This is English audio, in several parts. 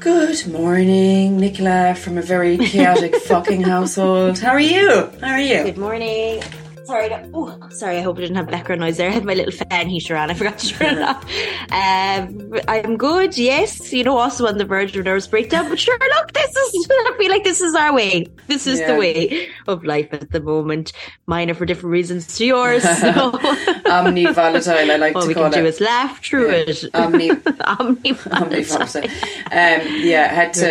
Good morning, Nicola from a very chaotic fucking household. How are you? How are you? Good morning. Sorry, to, oh, sorry. I hope I didn't have background noise there. I had my little fan heater on. I forgot to turn it off. Um, I'm good. Yes, you know, also on the verge of a nervous breakdown. But sure, look, this is. I feel like this is our way. This is Yeah. the way of life at the moment. Mine are for different reasons to yours. So Omni volatile, I like to call can do it. is laugh through Yeah. it. Omni- Omni- Omni volatile. Um, yeah, had to.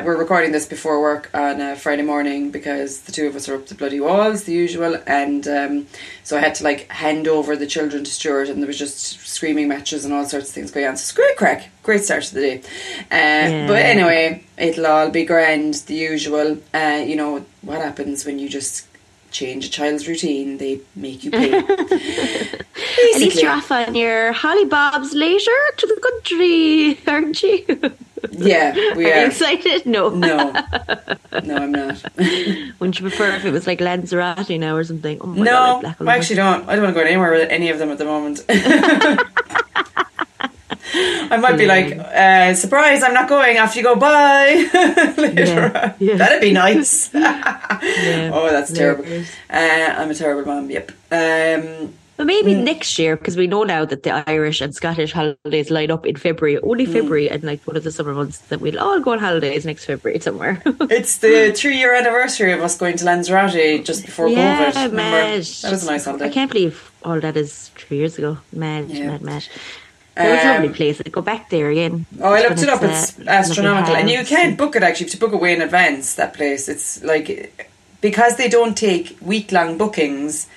Uh, we're recording this before work on a Friday morning because the two of us are up to bloody walls, the usual, and um, so I had to like hand over the children to Stuart, and there was just screaming matches and all sorts of things going on. So it's great crack, great start to the day. Uh, But anyway, it'll all be grand, the usual. Uh, you know what happens when you just change a child's routine? They make you pay. At least you're off on your Holly Bob's later to the country, aren't you? Yeah, we Are you are. excited? No. No, no, I'm not. Wouldn't you prefer if it was like Lanzarote now or something? Oh my God, No, like I actually don't. I don't want to go anywhere with any of them at the moment. I might be like, uh, surprise, I'm not going after you go bye Yeah, yeah. That'd be nice. Yeah. Oh, that's terrible. Hilarious. Uh, I'm a terrible mom, yep. Um, But maybe Mm. next year, because we know now that the Irish and Scottish holidays line up in February, only Mm. February and like one of the summer months, that we'll all go on holidays next February somewhere. it's the three year anniversary of us going to Lanzarote just before yeah, COVID. Remember? mad. That was a nice holiday. I can't believe all that is three years ago. Mad, Yeah. mad, mad. It was a lovely Um, place. I'd go back there again. Oh, I looked it up. It's uh, astronomical, and you can't book it actually You have to book away in advance. That place, it's like because they don't take week long bookings.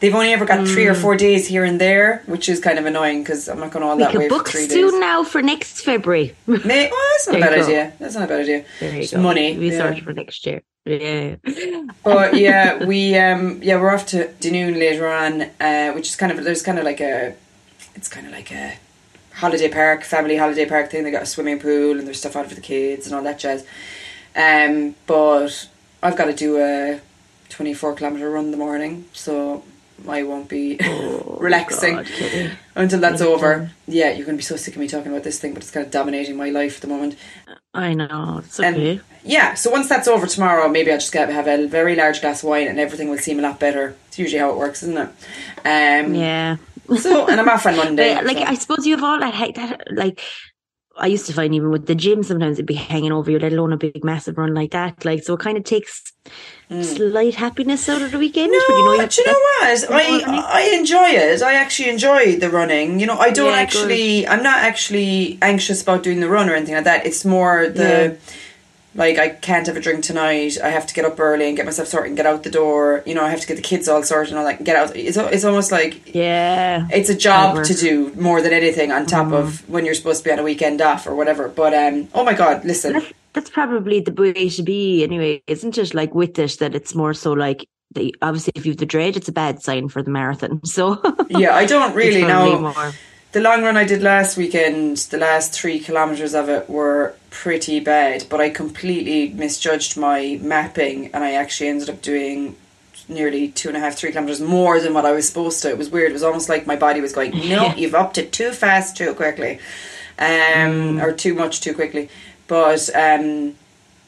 They've only ever got three or four days here and there, which is kind of annoying because I'm not going all We that way could for book three soon days. now for next February. May- oh, that's not a bad idea. That's not a bad idea. There you go. money. We yeah. for next year. Yeah. But yeah, we um yeah we're off to Dunoon later on, uh, which is kind of there's kind of like a it's kind of like a holiday park, family holiday park thing. They got a swimming pool and there's stuff out for the kids and all that jazz. Um, but I've got to do a 24 kilometer run in the morning, so I won't be relaxing Oh, God, until that's over. Yeah, you're going to be so sick of me talking about this thing, but it's kind of dominating my life at the moment. I know. It's And okay. yeah, so once that's over tomorrow, maybe I'll just get, have a very large glass of wine and everything will seem a lot better. It's usually how it works, isn't it? Um, yeah. So, and I'm off on Monday. But, like so- I suppose you have all that, he- that like I used to find even with the gym sometimes it'd be hanging over you, let alone a big massive run like that. Like so it kind of takes mm. slight happiness out of the weekend. No, you know you do you know what? I I enjoy it. I actually enjoy the running. You know, I don't Yeah, actually. I'm not actually anxious about doing the run or anything like that. It's more the. Yeah. Like I can't have a drink tonight. I have to get up early and get myself sorted and get out the door. You know, I have to get the kids all sorted and all that. And get out. It's it's almost like Yeah. it's a job to do more than anything on top of when you're supposed to be on a weekend off or whatever. But um, oh my god, listen, That's, that's probably the way to be anyway, isn't it? Like with it, that it's more so like the, obviously if you've the dread, it's a bad sign for the marathon. So yeah, I don't really know. more. The long run I did last weekend, the last three kilometres of it were pretty bad, but I completely misjudged my mapping and I actually ended up doing nearly two and a half, three kilometres more than what I was supposed to. It was weird. It was almost like my body was going, No, you've upped it too fast, too quickly. Um or too much too quickly. But um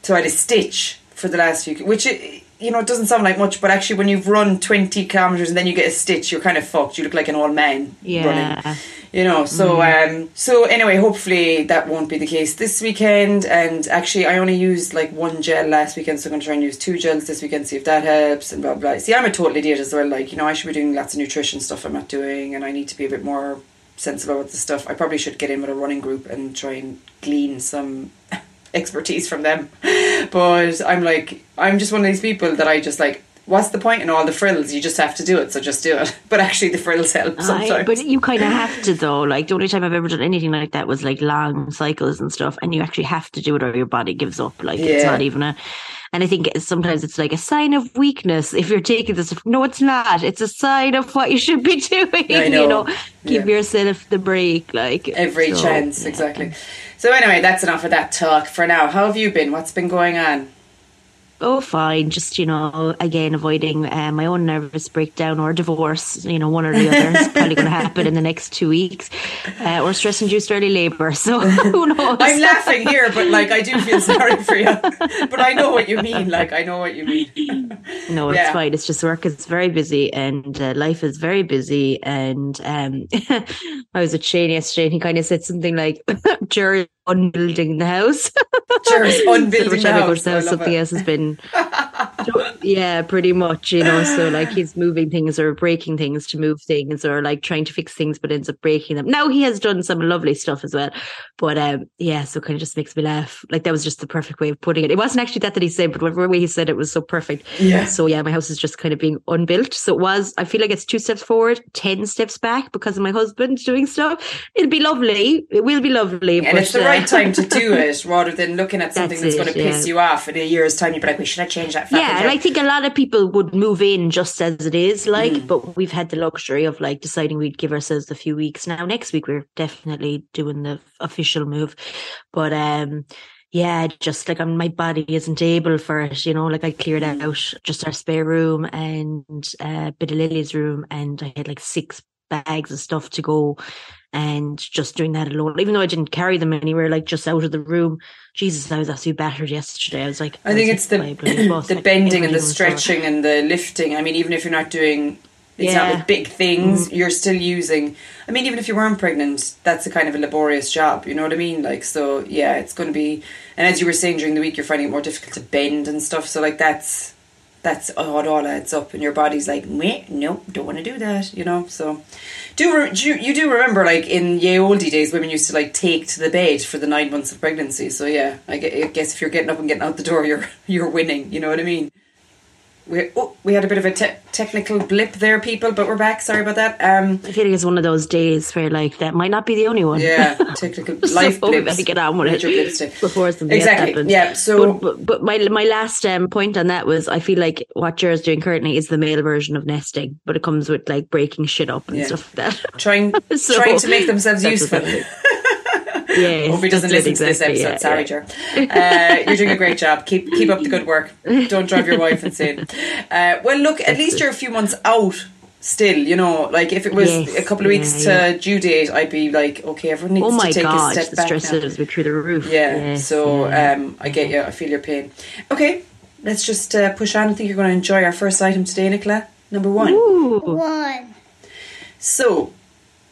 so I had a stitch for the last few which it, you know, it doesn't sound like much, but actually, when you've run 20 kilometres and then you get a stitch, you're kind of fucked. You look like an old man Yeah. running you know so um so anyway hopefully that won't be the case this weekend. And actually i only used like one gel last weekend so i'm going to try and use two gels this weekend see if that helps and blah blah blah. see i'm a total idiot as well like you know i should be doing lots of nutrition stuff i'm not doing and i need to be a bit more sensible with the stuff. I probably should get in with a running group and try and glean some expertise from them. But i'm like i'm just one of these people that i just like what's the point in all the frills you just have to do it so just do it but actually the frills help sometimes I, but you kind of have to though. Like the only time I've ever done anything like that was like long cycles and stuff, and you actually have to do it or your body gives up. Like it's not even a. And I think sometimes it's like a sign of weakness if you're taking this. No, it's not. It's a sign of what you should be doing. I know. You know, give Yeah. yourself the break. Like every so, chance yeah. exactly so anyway that's enough of that talk for now how have you been what's been going on oh, fine. Just, you know, again, avoiding uh, my own nervous breakdown or divorce, you know, one or the other. is probably going to happen in the next two weeks. Uh, or stress induced early labour. So who knows? I'm laughing here, but like, I do feel sorry for you. But I know what you mean. Like, I know what you mean. no, it's yeah. fine. It's just work is very busy and uh, life is very busy. And um, I was at Shane yesterday and he kind of said something like, Jerry unbuilding the house. Jerry's unbuilding the house. The house something it. else has been yeah, pretty much, you know. So like he's moving things or breaking things to move things or like trying to fix things but ends up breaking them. Now he has done some lovely stuff as well. But um yeah, so kind of just makes me laugh. Like that was just the perfect way of putting it. It wasn't actually that that he said, but whatever way he said it was so perfect. Yeah. So yeah, my house is just kind of being unbuilt. So it was I feel like it's two steps forward, ten steps back because of my husband doing stuff. It'll be lovely. It will be lovely. And but, it's the uh, right time to do it rather than looking at something that's, that's going to piss you off in a year's time. You'd be like, we should have changed that. Yeah, and I think a lot of people would move in just as it is, like, mm. but we've had the luxury of like deciding we'd give ourselves a few weeks. Now, next week we're definitely doing the official move, but um yeah, just like um, my body isn't able for it, you know, like I cleared mm. out just our spare room and a uh, bit of Lily's room and I had like six bags of stuff to go and just doing that alone, even though I didn't carry them anywhere, like just out of the room. Jesus, I was absolutely battered yesterday. I was like, I, I think it's the the like, bending and the stretching and the lifting. I mean, even if you're not doing it's yeah. not with big things, mm. you're still using. I mean, even if you weren't pregnant, that's a kind of a laborious job. You know what I mean? Like, so yeah, it's going to be. And as you were saying during the week, you're finding it more difficult to bend and stuff. So like that's that's it all adds up, and your body's like, Meh, nope, don't want to do that, you know. So, do, re- do you do remember like in ye oldie days, women used to like take to the bed for the nine months of pregnancy. So yeah, I guess if you're getting up and getting out the door, you're you're winning. You know what I mean? We oh, we had a bit of a te- technical blip there, people, but we're back. Sorry about that. Um, I feel like it's one of those days where like that might not be the only one. Yeah, technical life so blips. We better get on with it before something exactly. happens. Yeah. So, but, but, but, my my last um, point on that was I feel like what Jer's doing currently is the male version of nesting, but it comes with like breaking shit up and yeah. stuff like that. Trying so, trying to make themselves useful. Yeah, Hope he doesn't listen exactly, to this episode. Yeah, Sorry, yeah. Uh, you're doing a great job. Keep keep up the good work. Don't drive your wife insane. Uh, well, look, at least you're a few months out. Still, you know, like if it was yes, a couple of weeks yeah, to due date, I'd be like, okay, everyone needs oh my to take God, a step the back. stress now. levels be through the roof. Yeah, yes, so um, I get you. I feel your pain. Okay, let's just uh, push on. I think you're going to enjoy our first item today, Nicola. Number one. Ooh. One. So,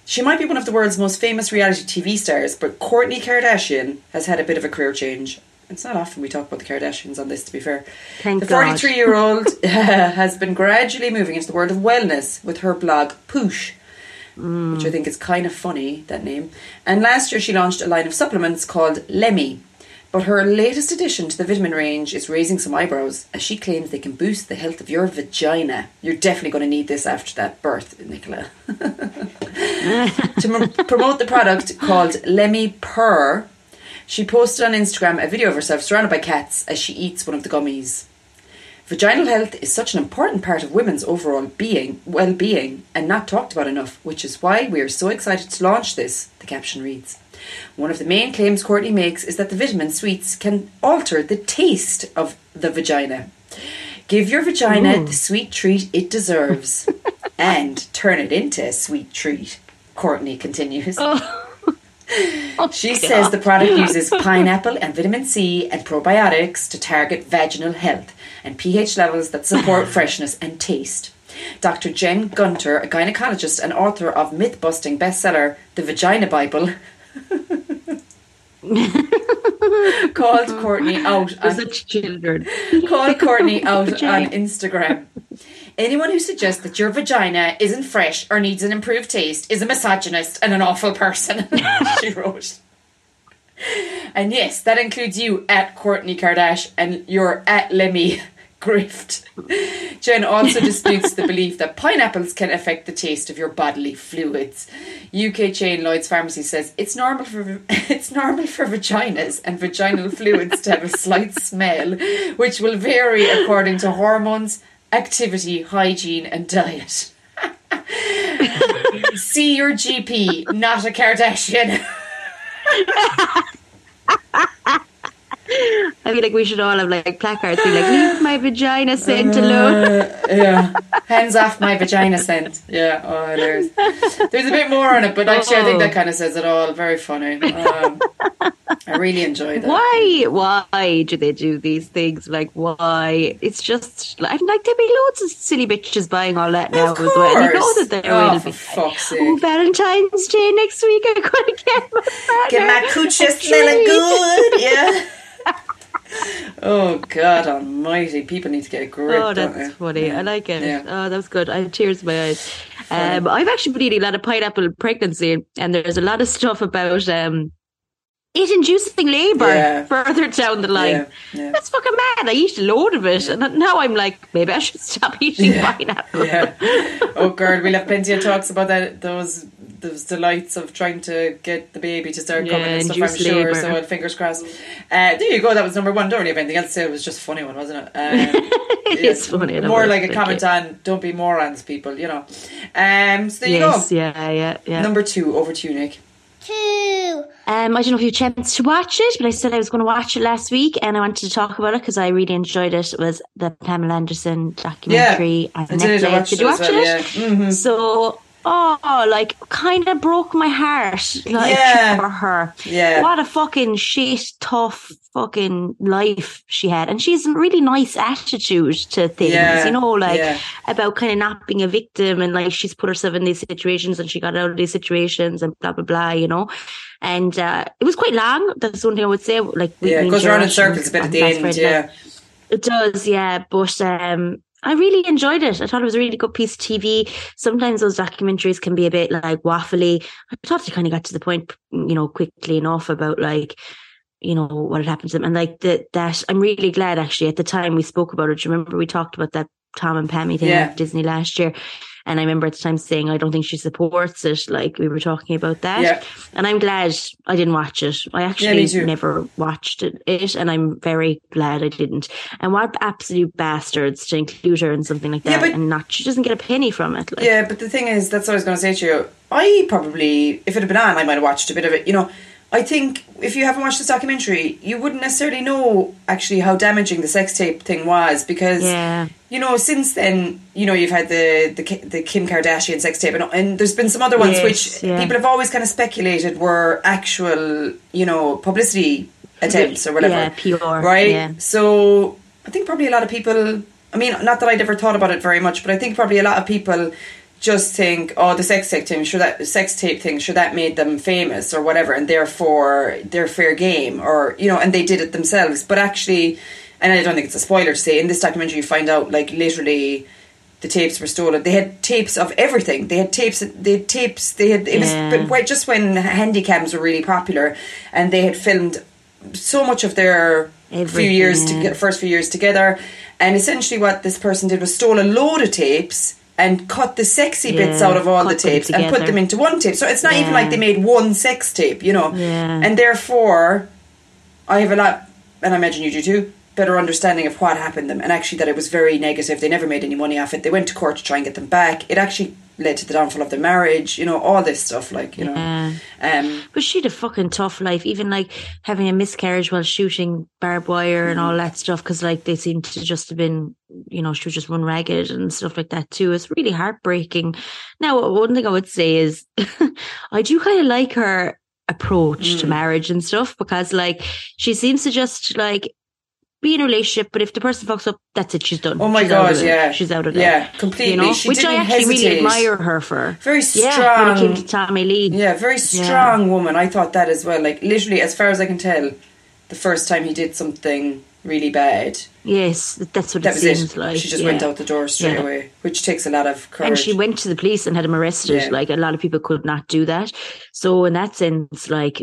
she might be one of the world's most famous reality TV stars, but Kourtney Kardashian has had a bit of a career change. It's not often we talk about the Kardashians on this, to be fair. Thank the 43 year old has been gradually moving into the world of wellness with her blog Poosh, mm. which I think is kind of funny, that name. And last year she launched a line of supplements called Lemme, but her latest addition to the vitamin range is raising some eyebrows as she claims they can boost the health of your vagina. You're definitely going to need this after that birth, Nicola. to m- promote the product called Lemme Purr, she posted on Instagram a video of herself surrounded by cats as she eats one of the gummies. Vaginal health is such an important part of women's overall being, well-being, and not talked about enough, which is why we are so excited to launch this. The caption reads. One of the main claims Kourtney makes is that the vitamin sweets can alter the taste of the vagina. Give your vagina Ooh. the sweet treat it deserves and turn it into a sweet treat, Kourtney continues. Oh. Oh, she God. says the product uses pineapple and vitamin C and probiotics to target vaginal health and pH levels that support freshness and taste. Dr. Jen Gunter, a gynecologist and author of myth busting bestseller The Vagina Bible, called Kourtney out on children. called Kourtney out on Instagram. Anyone who suggests that your vagina isn't fresh or needs an improved taste is a misogynist and an awful person, she wrote. And yes, that includes you at Kourtney Kardashian and you're at Lemme grift. Jen also disputes the belief that pineapples can affect the taste of your bodily fluids. UK chain Lloyd's Pharmacy says it's normal for it's normal for vaginas and vaginal fluids to have a slight smell, which will vary according to hormones, activity, hygiene, and diet. See your GP, not a Kardashian. I feel like we should all have like placards, be like, "Leave my vagina scent alone." Uh, yeah, hands off my vagina scent. Yeah, oh, hilarious. There's a bit more on it, but actually, I think that kind of says it all. Very funny. Um, I really enjoyed that. Why? Why do they do these things? Like, why? It's just like, like there'll be loads of silly bitches buying all that now as well. You know that there Oh, will be. fuck's Oh. Valentine's Day next week. I'm gonna get my Get my partner coochie smelling good. Yeah. oh God Almighty! People need to get a grip. Oh, that's funny. Yeah. I like it. Yeah. Oh, that was good. I have tears in my eyes. Um, I've actually been eating a lot of pineapple pregnancy, and there's a lot of stuff about um, it inducing labour Yeah. further down the line. Yeah, yeah. That's fucking mad. I eat a load of it, and now I'm like, maybe I should stop eating pineapple. Oh, God, we'll have plenty of talks about that. Those those delights of trying to get the baby to start coming and stuff. I'm induced sure. labour. So, fingers crossed. Uh, there you go. That was number one. Don't really have anything else to say. It was just a funny one, wasn't it? Um, It yeah, funny. More like a comment you. on "Don't be morons, people." You know. Um. So there you go. yeah, yeah, yeah. Number two. Over to you, Nick. Two. Um, I don't know if you had a chance to watch it, but I said I was going to watch it last week, and I wanted to talk about it because I really enjoyed it. It was the Pamela Anderson documentary on I did. I watched did you as watch well, it? yeah. Mhm. So, oh, like, kind of broke my heart, like Yeah. for her. Yeah. What a fucking shit, tough fucking life she had, and she's a really nice attitude to things. Yeah, You know, like yeah. about kind of not being a victim, and like she's put herself in these situations, and she got out of these situations, and blah blah blah. You know. And uh, it was quite long. That's one thing I would say. Like Yeah, it goes around in circles a bit at the end. Yeah. it does, yeah. But um, I really enjoyed it. I thought it was a really good piece of TV. Sometimes those documentaries can be a bit like waffly. I thought they kind of got to the point, you know, quickly enough about like, you know, what had happened to them. And like that, that I'm really glad actually at the time we spoke about it. Do you remember we talked about that Tom and Pammy thing Yeah. at Disney last year? And I remember at the time saying, I don't think she supports it. Like we were talking about that. Yeah. And I'm glad I didn't watch it. I actually too. never watched it, it, and I'm very glad I didn't. And what absolute bastards to include her in something like Yeah, that but- and not, she doesn't get a penny from it. Like, Yeah, but the thing is, that's what I was going to say to you. I probably, if it had been on, I might have watched a bit of it. You know, I think if you haven't watched this documentary, you wouldn't necessarily know actually how damaging the sex tape thing was because, Yeah. you know, since then, you know, you've had the the, the Kim Kardashian sex tape, and, and there's been some other ones Yes, which yeah. people have always kind of speculated were actual, you know, publicity attempts or whatever. Yeah, PR, Right? yeah. So I think probably a lot of people. I mean, not that I'd ever thought about it very much, but I think probably a lot of people just think, oh, the sex tape thing, sure that sex tape thing, sure that made them famous or whatever, and therefore they're fair game, or you know, and they did it themselves. But actually, and I don't think it's a spoiler to say in this documentary, you find out like literally. The tapes were stolen. They had tapes of everything. They had tapes. They had tapes. They had. It Yeah. was but just when handycams were really popular, and they had filmed so much of their few years to get first few years together. And essentially, what this person did was stole a load of tapes and cut the sexy bits out of all the tapes and put them into one tape. So it's not even like they made one sex tape, you know. Yeah. And therefore, I have a lot, and I imagine you do too, better understanding of what happened to them. And actually, that it was very negative. They never made any money off it. They went to court to try and get them back. It actually led to the downfall of their marriage. You know, all this stuff, like you know. Yeah. Um, But she had a fucking tough life, even like having a miscarriage while shooting barbed wire and Mm-hmm. all that stuff. Because like they seem to just have been, you know, she was just run ragged and stuff like that too. It's really heartbreaking. Now, one thing I would say is, I do kind of like her approach Mm. to marriage and stuff because like she seems to just like be in a relationship, but if the person fucks up, that's it. She's done. Oh my She's God, yeah. she's out of it. Yeah, completely. You know, She which I actually really admire her for. very Yeah, strong. when it came to Tommy Lee. Yeah, very strong woman. I thought that as well. Like literally, as far as I can tell, the first time he did something really bad, Yes, that's what that it was seems it. like. she just yeah. went out the door straight Yeah. away, which takes a lot of courage. And she went to the police and had him arrested. Yeah. Like a lot of people could not do that. So in that sense, like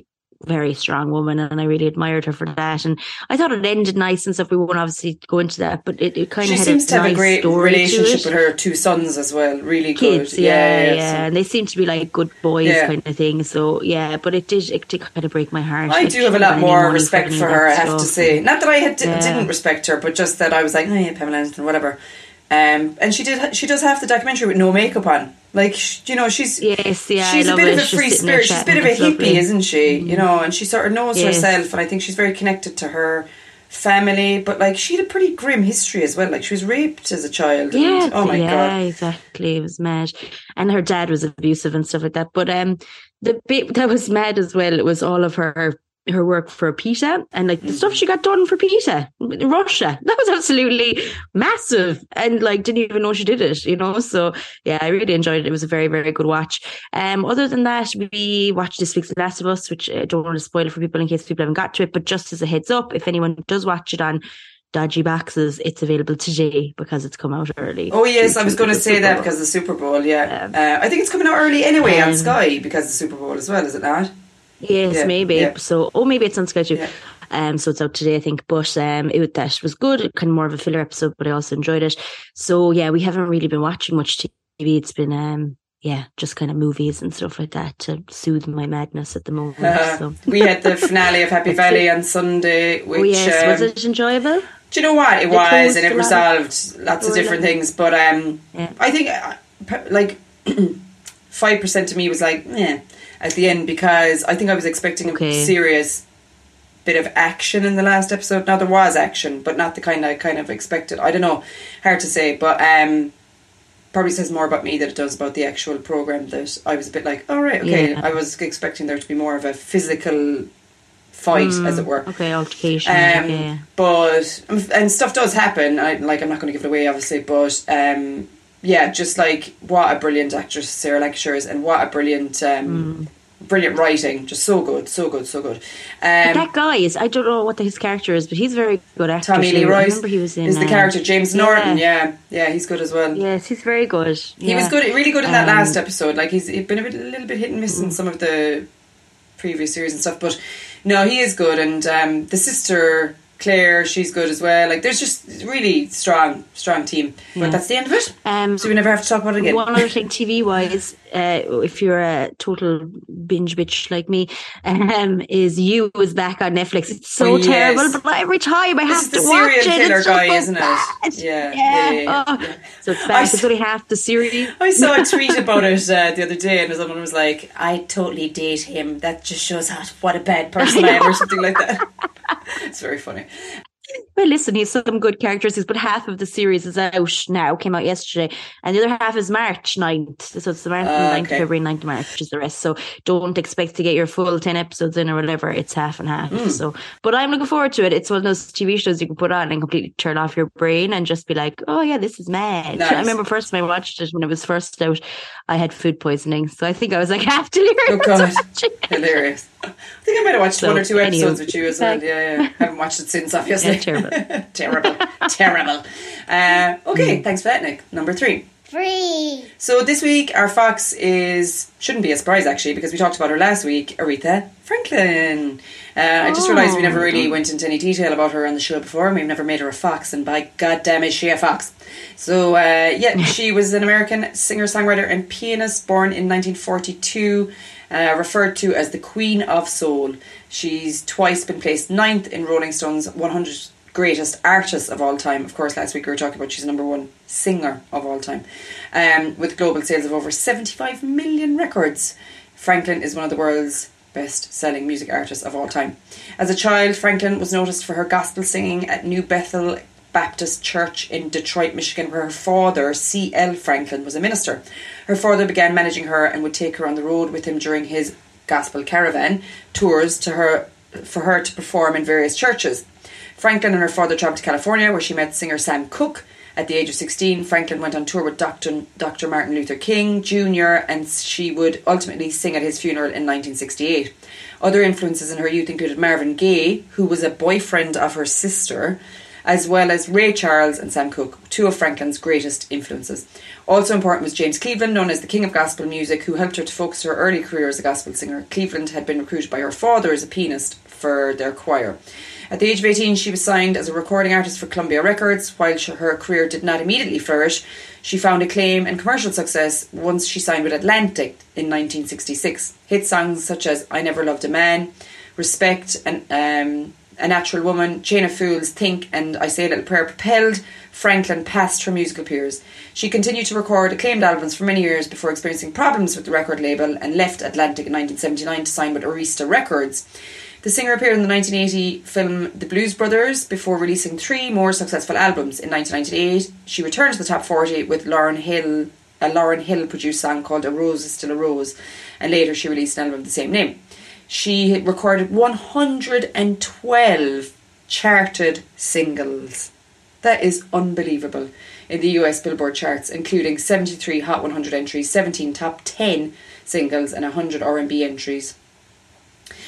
very strong woman, and I really admired her for that. And I thought it ended nice and stuff. We won't obviously go into that, but it, it kind She of had seems a to have a great relationship with her two sons as well. Really Kids, good. yeah, yeah, so- and they seem to be like good boys, Yeah. kind of thing. So yeah, but it did, it did kind of break my heart. I Like, do have a lot more respect for her, I have to say. Not that I had, Yeah. didn't respect her, but just that I was like, oh yeah, Pamela Anderson, whatever. Um, and she did. She does half the documentary with no makeup on. Like you know, she's Yes, yeah, she's a bit it. of a She's free spirit. She's a bit of a hippie, lovely. Mm-hmm. isn't she? You know, and she sort of knows Yes. herself, and I think she's very connected to her family. But like, she had a pretty grim history as well. Like, she was raped as a child. and- Yeah, oh my yeah, god. exactly. It was mad, and her dad was abusive and stuff like that. But um, the bit that was mad as well it was all of her her work for PETA and like the stuff she got done for PETA in Russia. That was absolutely massive, and like didn't even know she did it. You know, so yeah, I really enjoyed it. It was a very very good watch. Um, other than that, we watched this week's Last of Us, which I don't want to spoil it for people in case people haven't got to it. But just as a heads up, if anyone does watch it on dodgy boxes, it's available today because it's come out early. Oh yes, I was going to say that because of the Super Bowl. Yeah, Um, uh, I think it's coming out early anyway on um, Sky because of the Super Bowl as well. Is it not? Yes, Yeah, maybe. yeah. So, oh, maybe it's on schedule. Yeah. Um, so it's out today, I think. But um, it that was good. Kind of more of a filler episode, but I also enjoyed it. So yeah, we haven't really been watching much TV. It's been um, yeah, just kind of movies and stuff like that to soothe my madness at the moment. Uh, so. we had the finale of Happy Valley on Sunday, which oh yes, um, was it enjoyable? Do you know what it was, and it a lot of- resolved lots of different things. But um, Yeah. I think uh, like five percent to me was like, yeah, at the end because I think I was expecting a serious bit of action in the last episode. Now there was action, but not the kind I kind of expected. I don't know, hard to say, but um. Probably says more about me than it does about the actual program. That I was a bit like, all right, okay. Yeah. I was expecting there to be more of a physical fight, as it were. Mm, Okay, altercation. Um, yeah. But and stuff does happen. I like. I'm not going to give it away, obviously. But um, yeah, just like what a brilliant actress Sarah Lancashire is, and what a brilliant, um, brilliant writing. Just so good, so good, so good. Um, that guy is, I don't know what his character is, but he's a very good actor. Tommy. Lee I Royce remember he was in. is the um, character. James Norton, yeah, yeah, he's good as well. Yes, he's very good. He was good, really good in that Um, last episode. Like he's he'd been a, bit, a little bit hit and miss in some of the previous series and stuff, but no, he is good. And um, the sister Claire, she's good as well. Like there's just really strong, strong team. But Yeah. that's the end of it. Um, So we never have to talk about it again. One other thing, TV wise, uh, if you're a total binge bitch like me, um, is You was back on Netflix. It's so Oh, yes. terrible, but every time I This have is to the watch serial it, killer it's guy, so isn't it? bad. Yeah, yeah, yeah, yeah, Oh. So it's I back. s- It's only half the series. I saw a tweet about it uh, the other day, and someone was like, "I totally date him. That just shows how what a bad person I, am," or something like that. it's very funny. Well, listen, he's some good characters, but half of the series is out now, came out yesterday, and the other half is March 9th. So it's the March, Ah, 9th okay. February, 9th March is the rest. So don't expect to get your full 10 episodes in or whatever. It's half and half. Hmm. So, but I'm looking forward to it. It's one of those TV shows you can put on and completely turn off your brain and just be like, oh, yeah, this is mad. Nice. I remember first time I watched it when it was first out, I had food poisoning. So I think I was like half delirious. Oh, God. Hilarious. I think I might have watched So, one or two anywho. episodes with you as well. Like- Yeah, I Haven't watched it since, obviously. Yeah, terrible. terrible, terrible. Uh, okay, thanks for that, Nick. Number three. Free. So this week our fox is shouldn't be a surprise actually because we talked about her last week, Aretha Franklin. Uh, I just realised we never really went into any detail about her on the show before, and we've never made her a fox. And by God damn is she a fox! So uh, yeah, she was an American singer, songwriter, and pianist born in 1942. Uh, referred to as the Queen of Soul. She's twice been placed ninth in Rolling Stone's 100 greatest artists of all time. Of course, last week we were talking about she's number one singer of all time, um, with global sales of over 75 million records. Franklin is one of the world's best selling music artists of all time. As a child, Franklin was noticed for her gospel singing at New Bethel Baptist Church in Detroit, Michigan, where her father, C.L. Franklin, was a minister. Her father began managing her and would take her on the road with him during his gospel caravan tours to her for her to perform in various churches. Franklin and her father travelled to California, where she met singer Sam Cooke. At the age of 16, Franklin went on tour with Dr. Dr. Martin Luther King Jr., and she would ultimately sing at his funeral in 1968. Other influences in her youth included Marvin Gaye, who was a boyfriend of her sister, as well as Ray Charles and Sam Cooke, two of Franklin's greatest influences. Also important was James Cleveland, known as the King of Gospel Music, who helped her to focus her early career as a gospel singer. Cleveland had been recruited by her father as a pianist for their choir. At the age of 18, she was signed as a recording artist for Columbia Records. While her career did not immediately flourish, she found acclaim and commercial success once she signed with Atlantic in 1966. Hit songs such as I Never Loved a Man, Respect, and um, A Natural Woman, Chain of Fools, Think, and I Say a Little Prayer propelled Franklin past her musical peers. She continued to record acclaimed albums for many years before experiencing problems with the record label and left Atlantic in 1979 to sign with Arista Records. The singer appeared in the 1980 film The Blues Brothers before releasing three more successful albums. In 1998, she returned to the top 40 with Lauryn Hill, a Lauryn Hill produced song called A Rose is Still a Rose, and later she released an album of the same name. She recorded 112 charted singles. That is unbelievable in the US Billboard charts, including 73 Hot 100 entries, 17 top 10 singles, and 100 R&B entries.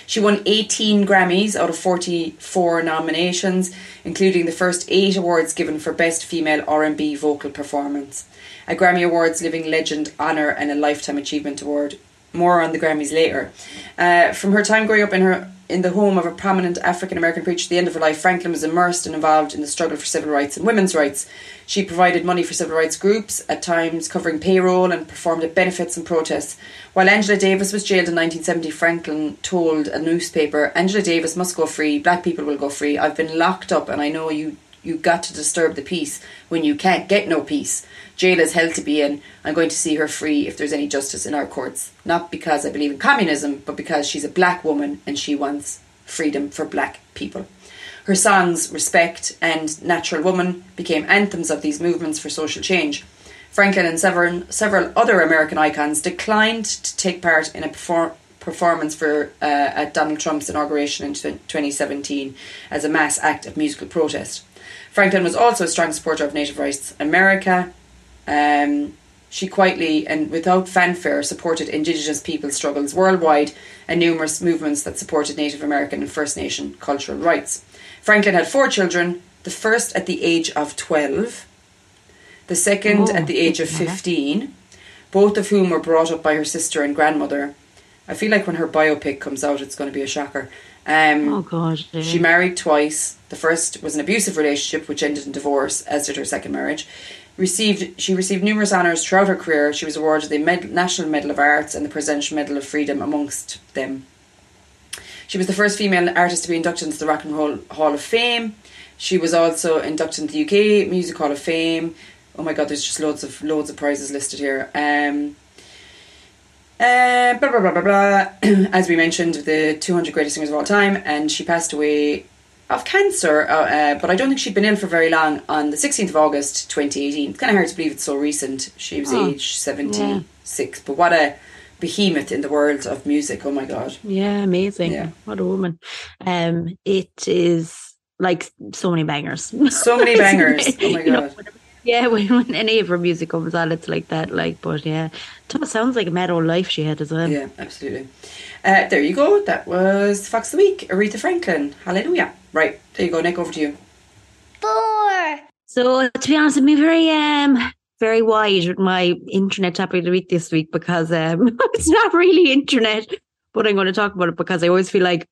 She won 18 Grammys out of 44 nominations, including the first 8 awards given for Best Female R&B Vocal Performance, a Grammy Awards Living Legend Honour and a Lifetime Achievement Award. More on the Grammys later. Uh, from her time growing up in her in the home of a prominent African American preacher at the end of her life, Franklin was immersed and involved in the struggle for civil rights and women's rights. She provided money for civil rights groups, at times covering payroll, and performed at benefits and protests. While Angela Davis was jailed in 1970, Franklin told a newspaper, Angela Davis must go free, black people will go free. I've been locked up and I know you you got to disturb the peace when you can't get no peace. Jail is hell to be in. I'm going to see her free if there's any justice in our courts. Not because I believe in communism, but because she's a black woman and she wants freedom for black people. Her songs, Respect and Natural Woman, became anthems of these movements for social change. Franklin and several, several other American icons declined to take part in a perform, performance for uh, at Donald Trump's inauguration in 2017 as a mass act of musical protest. Franklin was also a strong supporter of Native Rights America. Um, she quietly and without fanfare supported Indigenous peoples' struggles worldwide and numerous movements that supported Native American and First Nation cultural rights. Franklin had four children, the first at the age of 12, the second Oh, at the age of okay. 15, both of whom were brought up by her sister and grandmother. I feel like when her biopic comes out, it's going to be a shocker. Um, Oh God. yeah. she married twice. The first was an abusive relationship which ended in divorce, as did her second marriage. Received she received numerous honours throughout her career. She was awarded the Med- National Medal of Arts and the Presidential Medal of Freedom amongst them. She was the first female artist to be inducted into the Rock and Roll Hall of Fame. She was also inducted into the UK Music Hall of Fame. Oh my God, there's just loads of loads of prizes listed here. Um, uh, blah, blah, blah, blah, blah. As we mentioned, the 200 greatest singers of all time, and she passed away of cancer, uh, uh, but I don't think she'd been ill for very long on the 16th of August 2018. It's kind of hard to believe it's so recent. She was Oh, age 76, but what a behemoth in the world of music. Oh my God. Yeah, amazing. Yeah. What a woman. Um, it is like so many bangers. So many bangers. Oh my You know, God. Yeah, when, when any of her music comes on, it's like that. Like, but yeah, it sounds like a mad old life she had as well. Yeah, absolutely. Uh, there you go. That was Fox of the Week, Aretha Franklin. Hallelujah. Right, there you go. Nick, over to you. Four. So to be honest, I'm very um very wide with my internet topic of the week this week because um it's not really internet, but I'm going to talk about it because I always feel like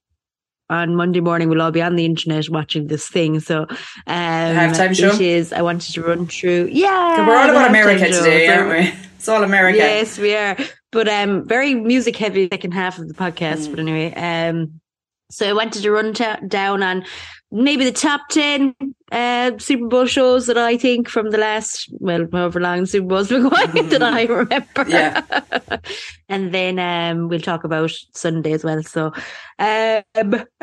on Monday morning we'll all be on the internet watching this thing. So um halftime show? is I wanted to run through yeah We're all about America today, aren't we? It's all America. Yes, we are. But um, very music heavy second half of the podcast. Mm. But anyway, um, so I wanted to run ta- down on maybe the top ten uh Super Bowl shows that I think from the last well, however long Super Bowls been going that I remember. Yeah. and then um we'll talk about Sunday as well. So um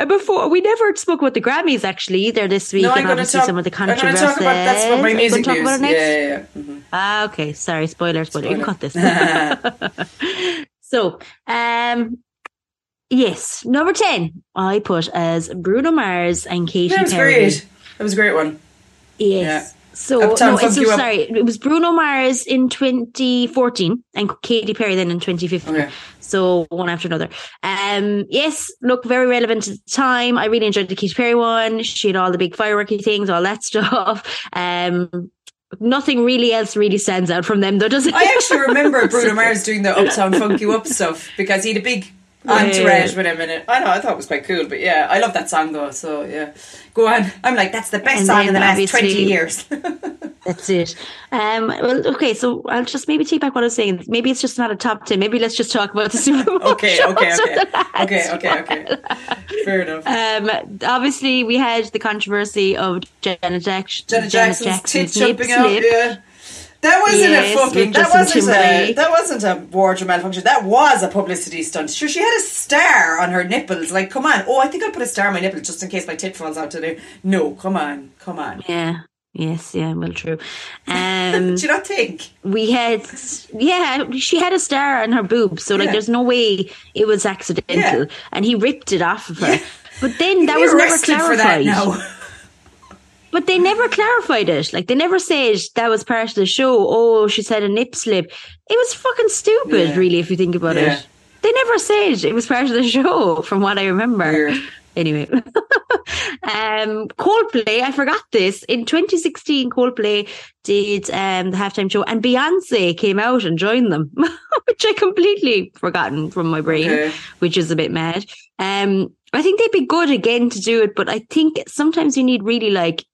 before we never spoke about the Grammys actually either this week No, and obviously talk. some of the I'm going to controversies. talk about that's what my music gonna news. talk about it next? Yeah, yeah, yeah. Mhm. Ah, okay. Sorry, spoiler, spoiler. You can cut this. so, um, yes, number ten, I put as Bruno Mars and Katy That was Perry. great. That was a great one. Yes. So, Uptown no, Funk so You Up. sorry, it was Bruno Mars in 2014 and Katy Perry then in 2015. Okay. So one after another. Um, yes, look, very relevant at the time. I really enjoyed the Katy Perry one. She had all the big fireworky things, all that stuff. Um, nothing really else really stands out from them though, does it? I actually remember Bruno Mars doing the Uptown Funk You Up stuff because he had a big Entourage with him in it. I know, I thought it was quite cool, but yeah, I love that song though. So yeah, go on. I'm like, that's the best And song in the last twenty years. That's it. Um, well, okay, so I'll just maybe take back what I was saying. Maybe it's just not a top 10. Maybe let's just talk about the Super Bowl. okay, okay, okay, okay, okay, okay. Fair enough. Um, obviously, we had the controversy of Janet, Jackson, Janet Jackson's tit nip jumping out. Yeah. That wasn't Yes, a fucking. That wasn't a. That wasn't a wardrobe malfunction. That was a publicity stunt. Sure, she had a star on her nipples. Like, come on. Oh, I think I'll put a star on my nipple just in case my tit falls out today. No, come on, come on. Yeah. Yes, yeah, well, true. Um, Do you not think? we had, yeah, she had a star on her boob, so like, Yeah. there's no way it was accidental, Yeah. and he ripped it off of her. Yeah. But then that was never arrested for that clarified. But they never clarified it. Like they never said that was part of the show. Oh, she said a nip slip. It was fucking stupid, Yeah. really, if you think about Yeah. it. They never said it was part of the show, from what I remember. Weird. Anyway, um, Coldplay. I forgot this in 2016. Coldplay did um, the halftime show, and Beyonce came out and joined them, which I completely forgotten from my brain, Okay. which is a bit mad. Um, I think they'd be good again to do it, but I think sometimes you need really like.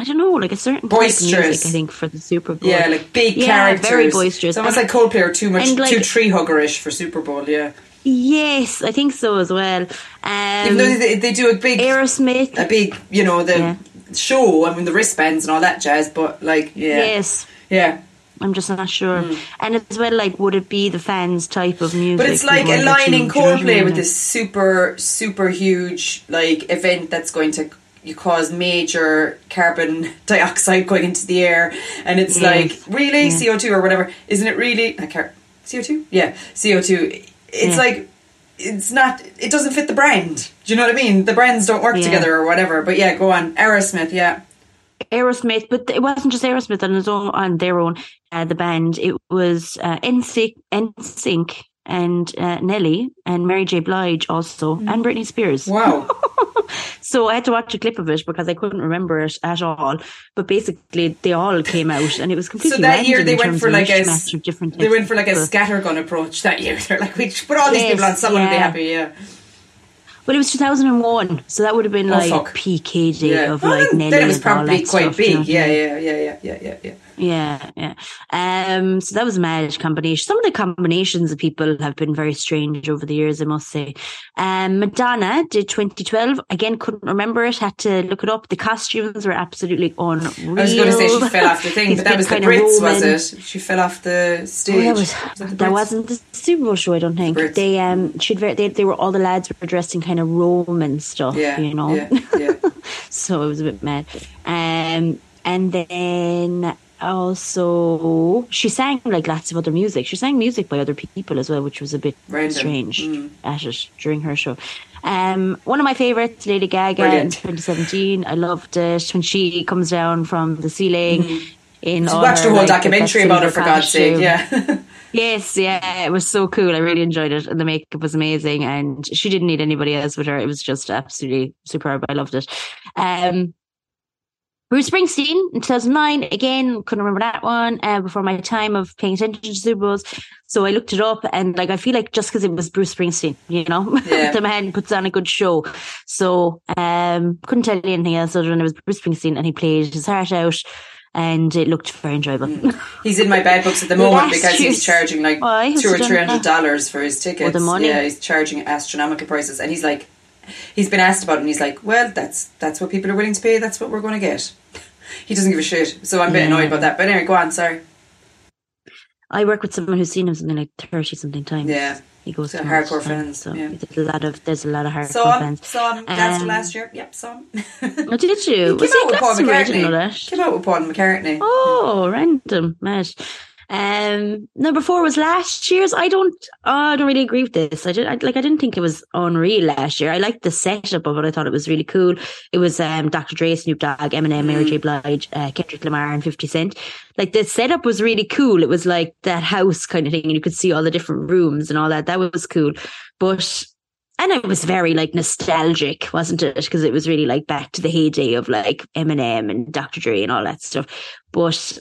I don't know, like a certain type of Boisterous. music. I think for the Super Bowl. Yeah, like big Yeah, characters. very boisterous. It's almost like Coldplay are too much, like- too tree huggerish for Super Bowl. Yeah, Yes, I think so as well. Um, even though they, they do a big, Aerosmith. a big, you know, the Yeah. show. I mean, the wristbands and all that jazz. But like, yeah, Yes. yeah. I'm just not sure. And as well, like, would it be the fans' type of music? But it's like aligning too, do you know what I Coldplay with this super, super huge like event that's going to you cause major carbon dioxide going into the air, and it's Yes. like really CO two or whatever, isn't it? Really uh, car- CO two? Yeah, CO two. It's Yeah. like it's not. It doesn't fit the brand. Do you know what I mean? The brands don't work Yeah. together or whatever. But yeah, go on. Aerosmith. Yeah. Aerosmith, but it wasn't just Aerosmith on his own, on their own, uh, the band. It was uh, NSYNC, NSYNC and uh, Nelly and Mary J. Blige also, and Britney Spears. Wow. So I had to watch a clip of it because I couldn't remember it at all. But basically, they all came out, and it was completely. So that year they went for like a mishmash s- of different. they went for like a scattergun approach that year. They're like, we should put all these Yes, people on. Someone will be happy. Yeah. Well, it was 2001, so that would have been Oh, like fuck. PKD Yeah. of Well, like then, Nelly. then it was probably quite stuff, you know big. what I Yeah, yeah, yeah, yeah, yeah, yeah, yeah. Yeah. Um, so that was a mad combination. Some of the combinations of people have been very strange over the years, I must say. Um, Madonna did 2012. Again, couldn't remember it. Had to look it up. The costumes were absolutely unreal. I was going to say she fell off the thing, but that was the Brits, was it? She fell off the stage. Oh, that was, Was the that Brits? wasn't the Super Bowl show. I don't think Brits. they um should very they, they were all the lads were dressed in kind of Roman stuff, Yeah, you know. yeah, yeah. so it was a bit mad. Um, and then also she sang like lots of other music. She sang music by other people as well, which was a bit Random. strange Mm. at it during her show. Um, one of my favorites, Lady Gaga in 2017. I loved it when she comes down from the ceiling. In So watched her, the whole like, documentary about her for God's sake. Yeah. Yes, yeah, it was so cool. I really enjoyed it, and the makeup was amazing. And she didn't need anybody else with her; it was just absolutely superb. I loved it. Um, Bruce Springsteen in 2009. Again, couldn't remember that one uh, before my time of paying attention to Super Bowls. So I looked it up, and like I feel like just because it was Bruce Springsteen, you know, Yeah. the man puts on a good show. So um, couldn't tell you anything else other than it was Bruce Springsteen, and he played his heart out. And it looked very enjoyable. He's in my bad books at the moment Last because he's charging like? Two or three hundred dollars for his tickets. the money. Yeah, he's charging astronomical prices, and he's like, he's been asked about, it and he's like, well, that's that's what people are willing to pay. That's what we're going to get. He doesn't give a shit, so I'm a bit Yeah. annoyed about that. But anyway, go on. Sorry. I work with someone who's seen him something like thirty something times. Yeah. he goes So to hardcore fans, So yeah. there's a lot of there's a lot of hardcore him. fans. Glasgow Um, last year. Yep, him. Oh, did you? He Was came out he with Paul Glastonbury? I didn't McCartney. Came out with Paul McCartney. Oh, random, mad. Um, number four was last year's. I don't, oh, I don't really agree with this. I did, I, like, I didn't think it was unreal last year. I liked the setup of it. I thought it was really cool. It was um, Dr. Dre, Snoop Dogg, Eminem, Mary Mm. J. Blige, uh, Kendrick Lamar, and Fifty Cent. Like the setup was really cool. It was like that house kind of thing, and you could see all the different rooms and all that. That was cool, but. And it was very like nostalgic, wasn't it? Because it was really like back to the heyday of like Eminem and Dr. Dre and all that stuff. But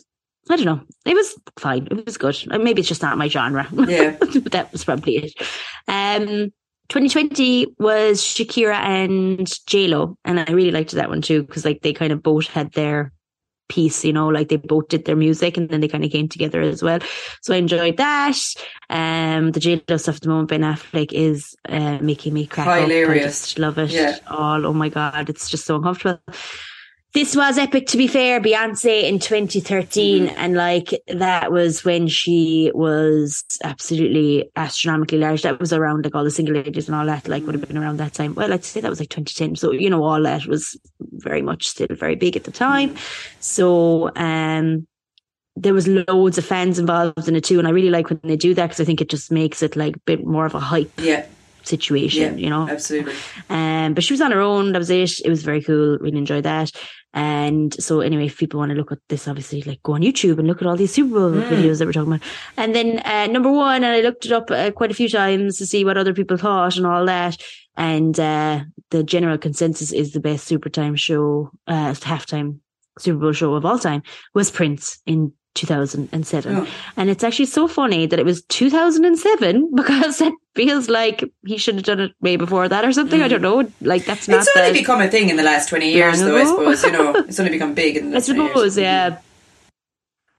I don't know. It was fine. It was good. Uh, Maybe it's just not my genre. Yeah. but that was probably it. Um, 2020 was Shakira and J Lo, and I really liked that one too because like they kind of both had their piece, you know, like they both did their music and then they kind of came together as well. So I enjoyed that. Um, the J Lo stuff at the moment, Ben Affleck is uh, making me crack Hilarious. up. I just love it. Yeah. All oh my god, it's just so uncomfortable. This was epic, to be fair. Beyonce in 2013, and like that was when she was absolutely astronomically large. That was around like all the single ladies and all that. Like would have been around that time. Well, I'd say that was like 2010. So you know, all that was very much still very big at the time. So um, there was loads of fans involved in it too, and I really like when they do that because I think it just makes it like a bit more of a hype Yeah, situation. yeah, You know, absolutely. um, but she was on her own. That was it. It was very cool. Really enjoyed that. And so anyway, if people want to look at this, obviously, like go on YouTube and look at all these Super Bowl videos that we're talking about. And then uh, number one, and I looked it up uh, quite a few times to see what other people thought and all that. And uh, the general consensus is the best Super Time show, uh, halftime Super Bowl show of all time was Prince in 2007. Oh. And it's actually so funny that it was 2007 because it feels like he should have done it way before that or something. I don't mm. know. Like that's not It's only become a thing in the last 20 years, though, I suppose. You know, it's only become big in the I last 20 years. suppose, yeah.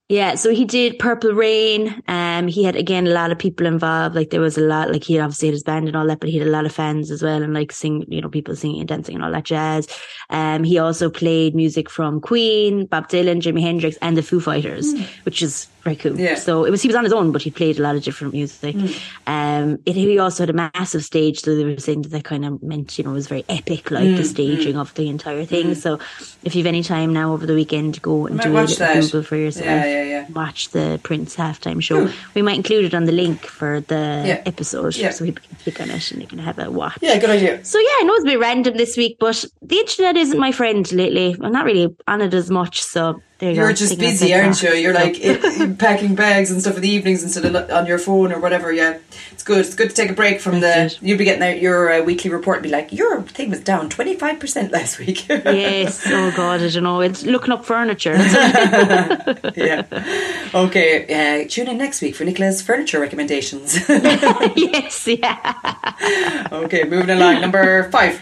Yeah, so he did Purple Rain. Um, he had again a lot of people involved. Like there was a lot, like he obviously had his band and all that, but he had a lot of fans as well, and like sing, you know, people singing and dancing and all that jazz. Um, he also played music from Queen, Bob Dylan, Jimi Hendrix, and the Foo Fighters, which is very cool. Hmm. Yeah. Hmm. So it was he was on his own, but he played a lot of different music. Um, it, he also had a massive stage, so they were saying that that kind of meant you know it was very epic, like Hmm. the staging of the entire thing. So if you've any time now over the weekend, go and do a. Google for yourself. Yeah, yeah, yeah. Watch the Prince halftime show. We might include it on the link for the Yeah. episode, Yeah. so people can click on it and you can have a watch. Yeah, good idea. So yeah, I know it's a bit random this week, but the internet isn't my friend lately. I'm not really on it as much, so you You're go. just busy, aren't you? You're like i- i- packing bags and stuff in the evenings instead of on your phone or whatever. Yeah, it's good. It's good to take a break from That's the. it. You'll be getting out your uh, weekly report and be like, your thing was down 25% last week. yes. Oh God, I don't know. It's looking up furniture. Yeah. Okay, uh, tune in next week for Nicola's furniture recommendations. yes, yeah. okay, moving along. Number five.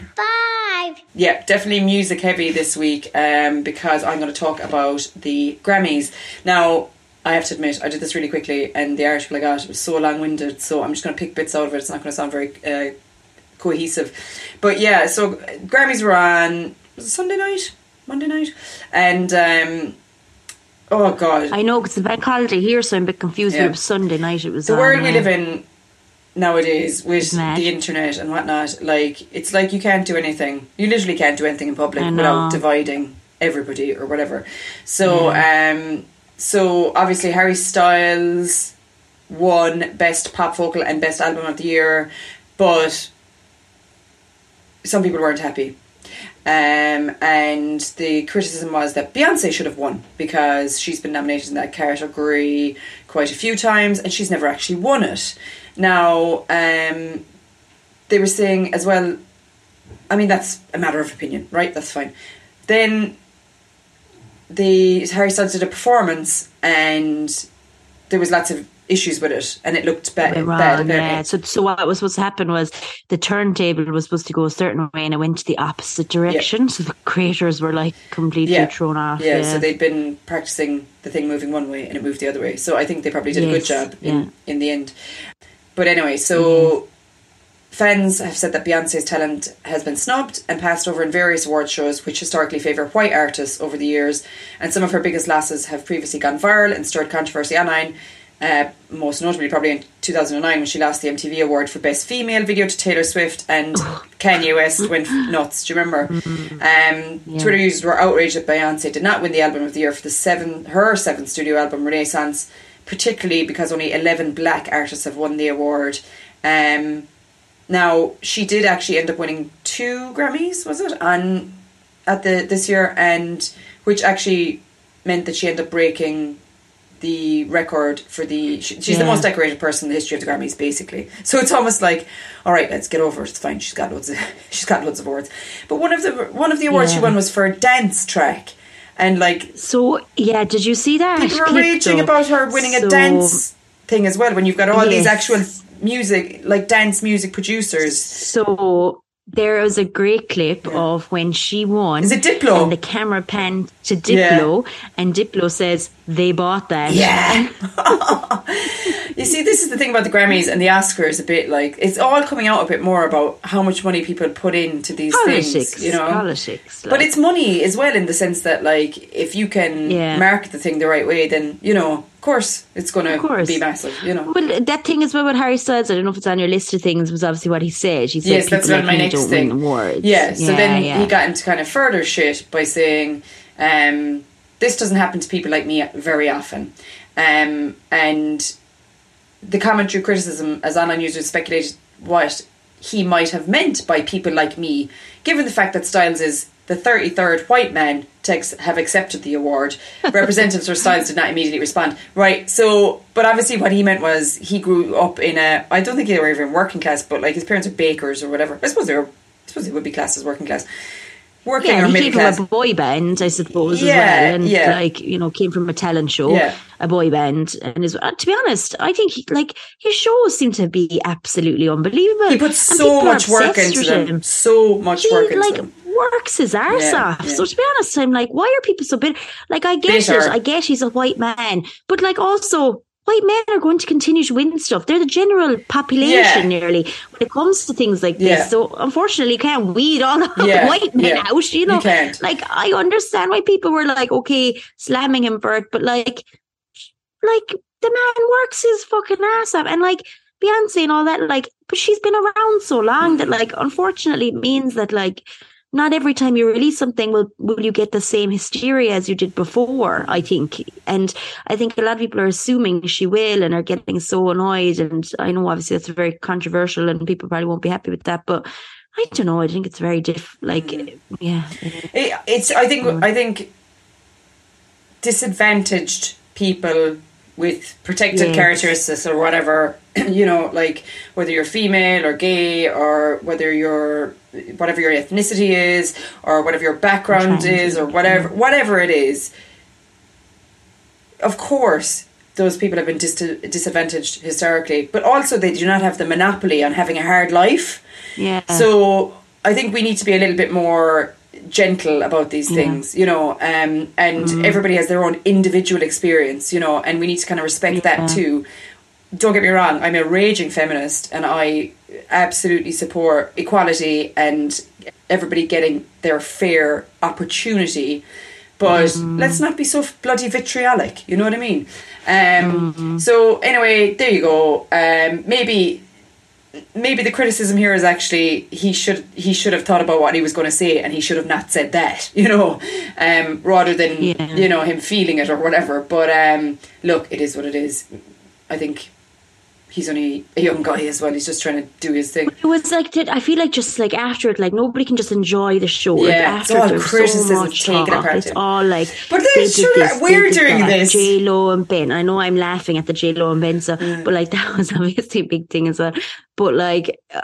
Five. Yeah, definitely music heavy this week um, because I'm going to talk about the Grammys. Now, I have to admit, I did this really quickly, and the article I got was so long winded, so I'm just going to pick bits out of it. It's not going to sound very uh, cohesive. But yeah, so Grammys were on was it Sunday night, Monday night, and um, oh god, I know because it's a bank holiday here, so I'm a bit confused. Yeah. But it was Sunday night. It was the on, world we yeah. live in nowadays with the internet and whatnot, like it's like you can't do anything. You literally can't do anything in public without dividing everybody or whatever. So, um, so obviously Harry Styles won best pop vocal and best album of the year, but some people weren't happy. Um, and the criticism was that Beyonce should have won because she's been nominated in that category quite a few times and she's never actually won it. Now, um, they were saying as well, I mean, that's a matter of opinion, right? That's fine. Then the Harry Styles did a performance and there was lots of issues with it and it looked ba- bad. wrong, yeah. So, so what was supposed to happen was the turntable was supposed to go a certain way, and it went to the opposite direction. So the creators were like completely Yeah. thrown off. Yeah, so they'd been practicing the thing moving one way and it moved the other way. So I think they probably did a good job in, yeah. In the end. But anyway, so fans have said that Beyonce's talent has been snubbed and passed over in various award shows, which historically favour white artists over the years. And some of her biggest losses have previously gone viral and stirred controversy online. Uh, most notably, probably in 2009, when she lost the MTV award for Best Female Video to Taylor Swift, and Kanye West went nuts. Do you remember? Um, Twitter users were outraged that Beyonce did not win the Album of the Year for the seven her seventh studio album, Renaissance, particularly because only 11 black artists have won the award. Um, now she did actually end up winning two Grammys, was it? On at the this year, and which actually meant that she ended up breaking the record for the. She, she's the most decorated person in the history of the Grammys, basically. So it's almost like, all right, let's get over it. It's fine. She's got loads of she's got loads of awards, but one of the one of the awards she won was for a dance track, and like So yeah, did you see that? people are raging though? about her winning a dance thing as well when you've got all these actual music, like dance music producers. So there was a great clip of when she won. Is it Diplo? And the camera panned to Diplo, and Diplo says they bought that. Yeah. you see, this is the thing about the Grammys and the Oscars. A bit like it's all coming out a bit more about how much money people put into these Politics, things. You know, politics. But it's money as well in the sense that, like, if you can Yeah. market the thing the right way, then you know, of course, it's going to be massive. You know. Well, that thing as well with Harry Styles, I don't know if it's on your list of things, was obviously what he said. He said Yes, people that's like my next thing. awards. Yeah, so then yeah. he got into kind of further shit by saying, um, this doesn't happen to people like me very often. Um, and the commentary criticism, as online users speculated what he might have meant by people like me, given the fact that Styles is the 33rd white man to ex- have accepted the award. Representatives for Styles did not immediately respond. Right, so, but obviously what he meant was he grew up in a, I don't think they were even working class, but like his parents are bakers or whatever. I suppose they were, I suppose they would be classed as working class. Working yeah, or he came class. from a boy band, I suppose, Yeah, as well, and yeah. like you know, came from a talent show, Yeah. a boy band, and is uh, to be honest, I think he, like his shows seem to be absolutely unbelievable. He puts so much work into them. him. So much He work into like them. works his arse Yeah, off. yeah. So to be honest, I'm like, why are people so bitter? Like, I get Bitter. it. I get he's a white man, but like also. White men are going to continue to win stuff. They're the general population, Yeah. nearly, when it comes to things like this. Yeah. So, unfortunately, you can't weed all the Yeah, white men out, you You know? can't. Like, I understand why people were like, okay, slamming him for it, but like, like, the man works his fucking ass off. And like, Beyonce and all that, like, but she's been around so long that, like, unfortunately, it means that, like, not every time you release something will will you get the same hysteria as you did before i think and i think a lot of people are assuming she will and are getting so annoyed and i know obviously that's very controversial and people probably won't be happy with that but i don't know i think it's very diff like mm. yeah It, it's. I think. I think disadvantaged people with protected Yes. characteristics or whatever. You know, like whether you're female or gay or whether you're whatever your ethnicity is or whatever your background is or whatever whatever it is. Of course, those people have been dis- disadvantaged historically, but also they do not have the monopoly on having a hard life. yeah So I think we need to be a little bit more gentle about these Yeah. things, you know, um, and everybody has their own individual experience, you know, and we need to kind of respect Yeah. that too. Don't get me wrong, I'm a raging feminist and I absolutely support equality and everybody getting their fair opportunity. But let's not be so bloody vitriolic, you know what I mean? Um, So, anyway, there you go. Um, maybe maybe the criticism here is actually he should he should have thought about what he was going to say and he should have not said that you know um rather than Yeah. you know him feeling it or whatever. But um look it is what it is. I think he's only a young guy as well. He's just trying to do his thing. It was like I feel like just like after it like nobody can just enjoy the show. Like Yeah, it's after all it, criticism so much taken talk. apart. It's all like But they sure, this, we're they doing this. J Lo and Ben. I know I'm laughing at the J Lo and Ben so Mm. but like that was obviously a big thing as well but like uh,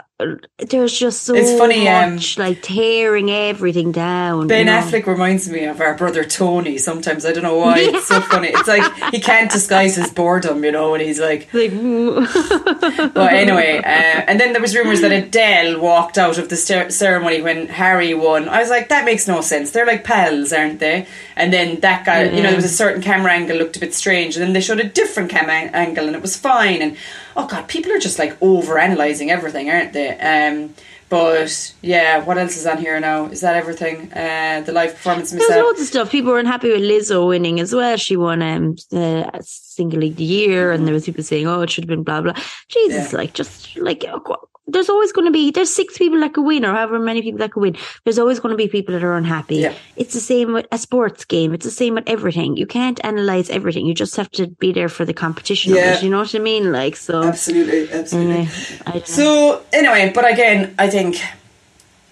there's just so It's funny, um, much like tearing everything down Ben you know? Affleck reminds me of our brother Tony. Sometimes I don't know why it's so funny. It's like he can't disguise his boredom, you know, and he's like, like. But anyway, uh, and then there was rumours that Adele walked out of the cer- ceremony when Harry won. I was like, that makes no sense. They're like pals, aren't they? And then that guy, you know, there was a certain camera angle looked a bit strange, and then they showed a different camera angle, and it was fine. And oh god, people are just like over analysing everything, aren't they? Um, but yeah, what else is on here now? Is that everything? Uh, the live performance There's mishap. loads of stuff. People were unhappy with Lizzo winning as well. She won um, the single the year, and there was people saying, "Oh, it should have been blah blah." Jesus, Yeah. like just like there's always going to be there's six people that could win, or however many people that could win. There's always going to be people that are unhappy. Yeah. It's the same with a sports game. It's the same with everything. You can't analyze everything. You just have to be there for the competition. Yeah. It, you know what I mean? Like so. Absolutely, absolutely. Anyway, I don't know. So anyway, but again, I think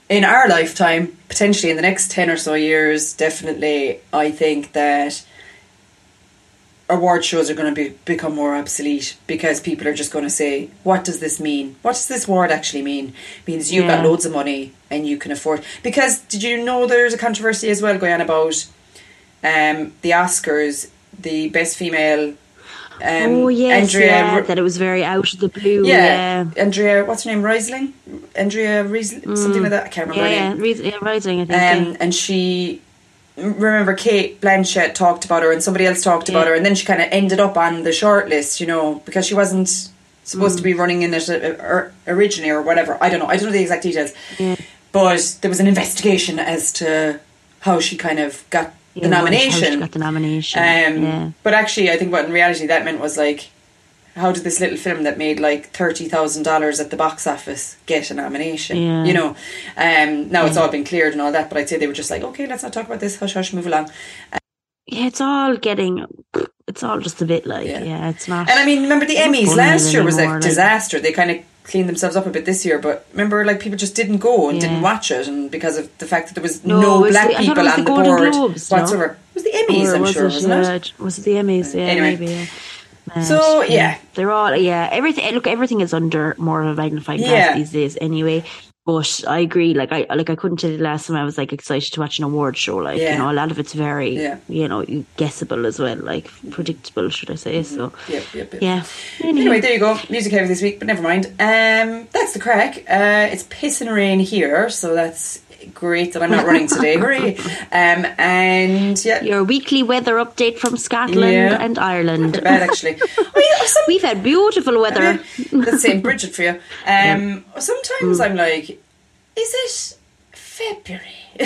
in our lifetime, potentially in the next ten or so years, definitely, I think that award shows are going to be become more obsolete because people are just going to say, "What does this mean? What does this word actually mean?" It means you've got loads of money and you can afford. Because did you know there's a controversy as well going on about um, the Oscars, the best female Um, oh yes, Andrea, yeah, Ru- that it was very out of the blue. yeah, Yeah, Andrea, what's her name? Riesling, Andrea Riesling, something like that. I can't remember yeah, yeah. Rising. I think. Um, yeah. and she remember Cate Blanchett talked about her, and somebody else talked about her, and then she kind of ended up on the short list, you know, because she wasn't supposed Mm. to be running in it uh, originally or whatever. I don't know. I don't know the exact details. Yeah. But there was an investigation as to how she kind of got Yeah, the how she nomination. got the nomination. Um, yeah. But actually, I think what in reality that meant was like, how did this little film that made like thirty thousand dollars at the box office get a nomination? Yeah. You know, um, now it's all been cleared and all that, but I'd say they were just like, okay, let's not talk about this. Hush, hush, move along. Yeah, it's all getting. It's all just a bit like Yeah. yeah, it's not. And I mean, remember the Emmys last year was a like- disaster. They kind of cleaned themselves up a bit this year, but remember, like people just didn't go and Yeah. didn't watch it, and because of the fact that there was No, no, was black the- I thought it people on the the, board Globes, no? whatsoever. It was the Emmys, Or I'm was sure, it, wasn't yeah, it? Was it the Emmys? Yeah, Anyway. maybe. Uh, So, yeah. they're all yeah. Everything look, everything is under more of a magnifying glass Yeah. these days. Anyway, but I agree. Like I like I couldn't tell you the last time I was like excited to watch an award show. Like Yeah. you know, a lot of it's very Yeah. you know guessable as well, like predictable, should I say? So Yep, yep, yep. yeah. Anyway, there you go. Music heavy this week, but never mind. Um, that's the crack. Uh, it's pissing rain here, so that's great that I'm not running today. Hooray! Um, and yeah, Your weekly weather update from Scotland Yeah. and Ireland. not bad actually. We've had beautiful weather. That's St. Bridget for you. Um, Sometimes Mm. I'm like, is it February? Do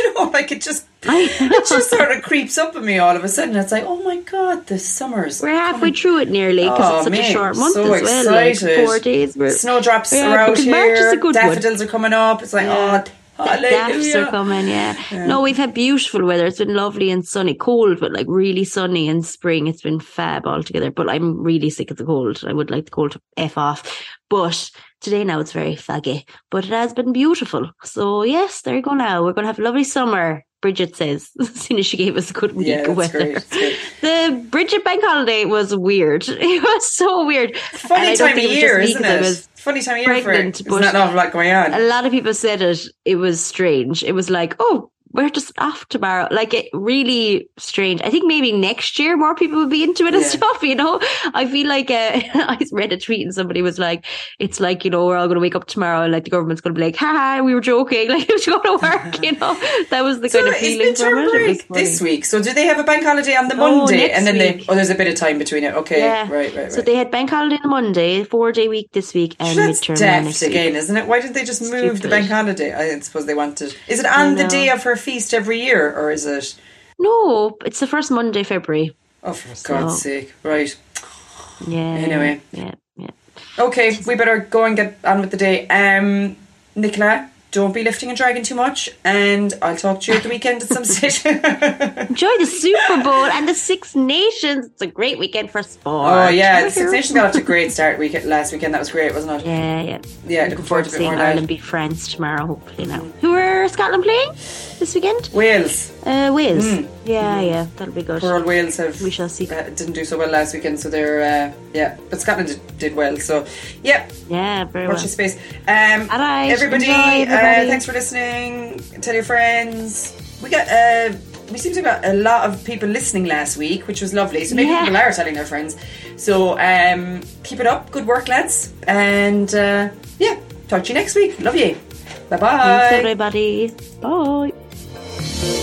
you know, like it just it just sort of creeps up on me all of a sudden. It's like, oh my god, the summer's We're halfway through it nearly because Oh, it's such mate, a short month so as well. Like four days. Snowdrops Yeah, are out here. a good one. daffodils are coming up. It's like, Yeah. oh, Daffs are hallelujah. coming, yeah. No, we've had beautiful weather. It's been lovely and sunny, cold, but like really sunny in spring. It's been fab altogether. But I'm really sick of the cold. I would like the cold to f off. But today now it's very foggy, but it has been beautiful. So yes, there you go. Now we're going to have a lovely summer. Bridget says, as soon as she gave us a good week Yeah, of weather. great. Great. The Bridget Bank holiday was weird. It was so weird. Funny time of think it was year, isn't it? was Funny time of year for it. pregnant, There's but not awful lot going on. a lot of people said it it was strange it was like oh we're just off tomorrow like it really strange i think maybe next year more people will be into it and Yeah. stuff you know i feel like uh, i read a tweet and somebody was like it's like you know we're all going to wake up tomorrow and like the government's going to be like haha we were joking like it was going to work you know that was the So kind of feeling midterm from it. It break this week? So do they have a bank holiday on the Oh, Monday, and then they? Oh, there's a bit of time between it. Okay, yeah right, right, right. so they had bank holiday on monday four day week this week and That's midterm daft again, week isn't it? Why didn't they just move the bank holiday? I suppose they wanted. Is it on the day of her feast every year, or is it? no it's the first monday february Oh, for God's sake! Right. yeah Anyway. yeah yeah Okay, we better go and get on with the day. Um, Nicola, don't be lifting and dragging too much, and I'll talk to you at the weekend at some stage. Enjoy the Super Bowl and the Six Nations. It's a great weekend for sport. oh yeah, the Six Nations got off to a great start week last weekend. That was great, wasn't it? Yeah, yeah. Yeah, looking forward to a bit Seeing Ireland beat France tomorrow, hopefully now. Who are Scotland playing this weekend? Wales. Uh, Wales. Mm. Yeah, yeah, that'll be good. Poor old Wales have We shall see. uh, didn't do so well last weekend, so they're uh, yeah. But Scotland did, did well, so yeah. Yeah, very Watch well. your space. Um, All right, everybody, Uh, thanks for listening. Tell your friends. We got uh, we seem to have got a lot of people listening last week, which was lovely. So maybe Yeah. people are telling their friends. So um, keep it up. Good work, lads. And uh, yeah, talk to you next week. Love you. Bye Thanks, bye. everybody. Bye.